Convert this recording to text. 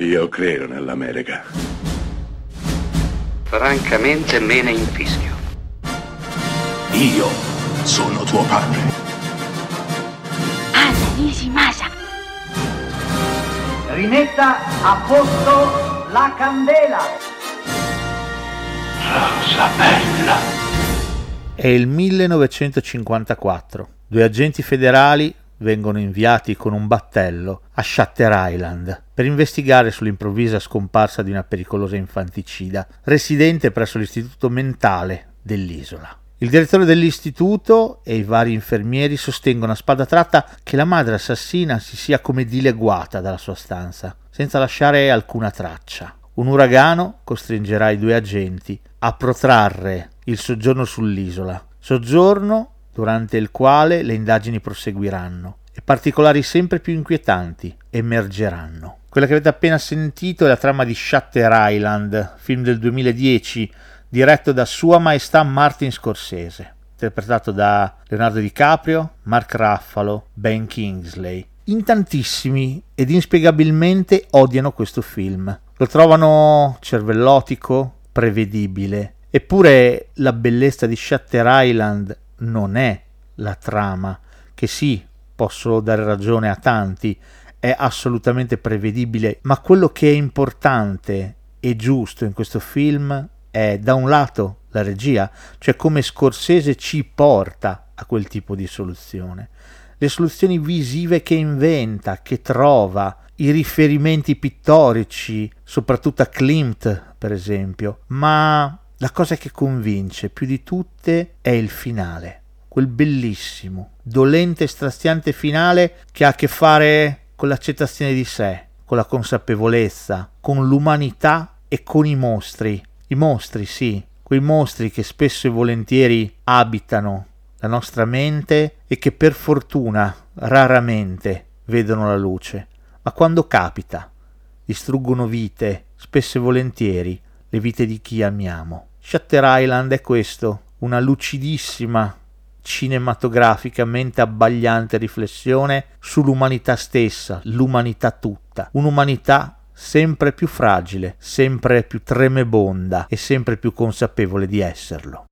Io credo nell'America. Francamente me ne infischio. Io sono tuo padre. Anna Nishimasa. Rimetta a posto la candela. Rosa bella. È il 1954. Due agenti federali vengono inviati con un battello a Shutter Island per investigare sull'improvvisa scomparsa di una pericolosa infanticida residente presso l'istituto mentale dell'isola. Il direttore dell'istituto e i vari infermieri sostengono a spada tratta che la madre assassina si sia come dileguata dalla sua stanza, senza lasciare alcuna traccia. Un uragano costringerà i due agenti a protrarre il soggiorno sull'isola, soggiorno durante il quale le indagini proseguiranno e particolari sempre più inquietanti emergeranno. Quella che avete appena sentito è la trama di Shutter Island, film del 2010, diretto da Sua Maestà Martin Scorsese, interpretato da Leonardo DiCaprio, Mark Ruffalo, Ben Kingsley. In tantissimi ed inspiegabilmente odiano questo film. Lo trovano cervellotico, prevedibile. Eppure la bellezza di Shutter Island non è la trama, che sì, posso dare ragione a tanti, è assolutamente prevedibile, ma quello che è importante e giusto in questo film è da un lato la regia, cioè come Scorsese ci porta a quel tipo di soluzione, le soluzioni visive che inventa, che trova, i riferimenti pittorici, soprattutto a Klimt per esempio, ma la cosa che convince più di tutte è il finale, quel bellissimo, dolente e straziante finale che ha a che fare con l'accettazione di sé, con la consapevolezza, con l'umanità e con i mostri. I mostri, sì, quei mostri che spesso e volentieri abitano la nostra mente e che per fortuna raramente vedono la luce, ma quando capita distruggono vite, spesso e volentieri le vite di chi amiamo. Shutter Island è questo, una lucidissima, cinematograficamente abbagliante riflessione sull'umanità stessa, l'umanità tutta, un'umanità sempre più fragile, sempre più tremebonda e sempre più consapevole di esserlo.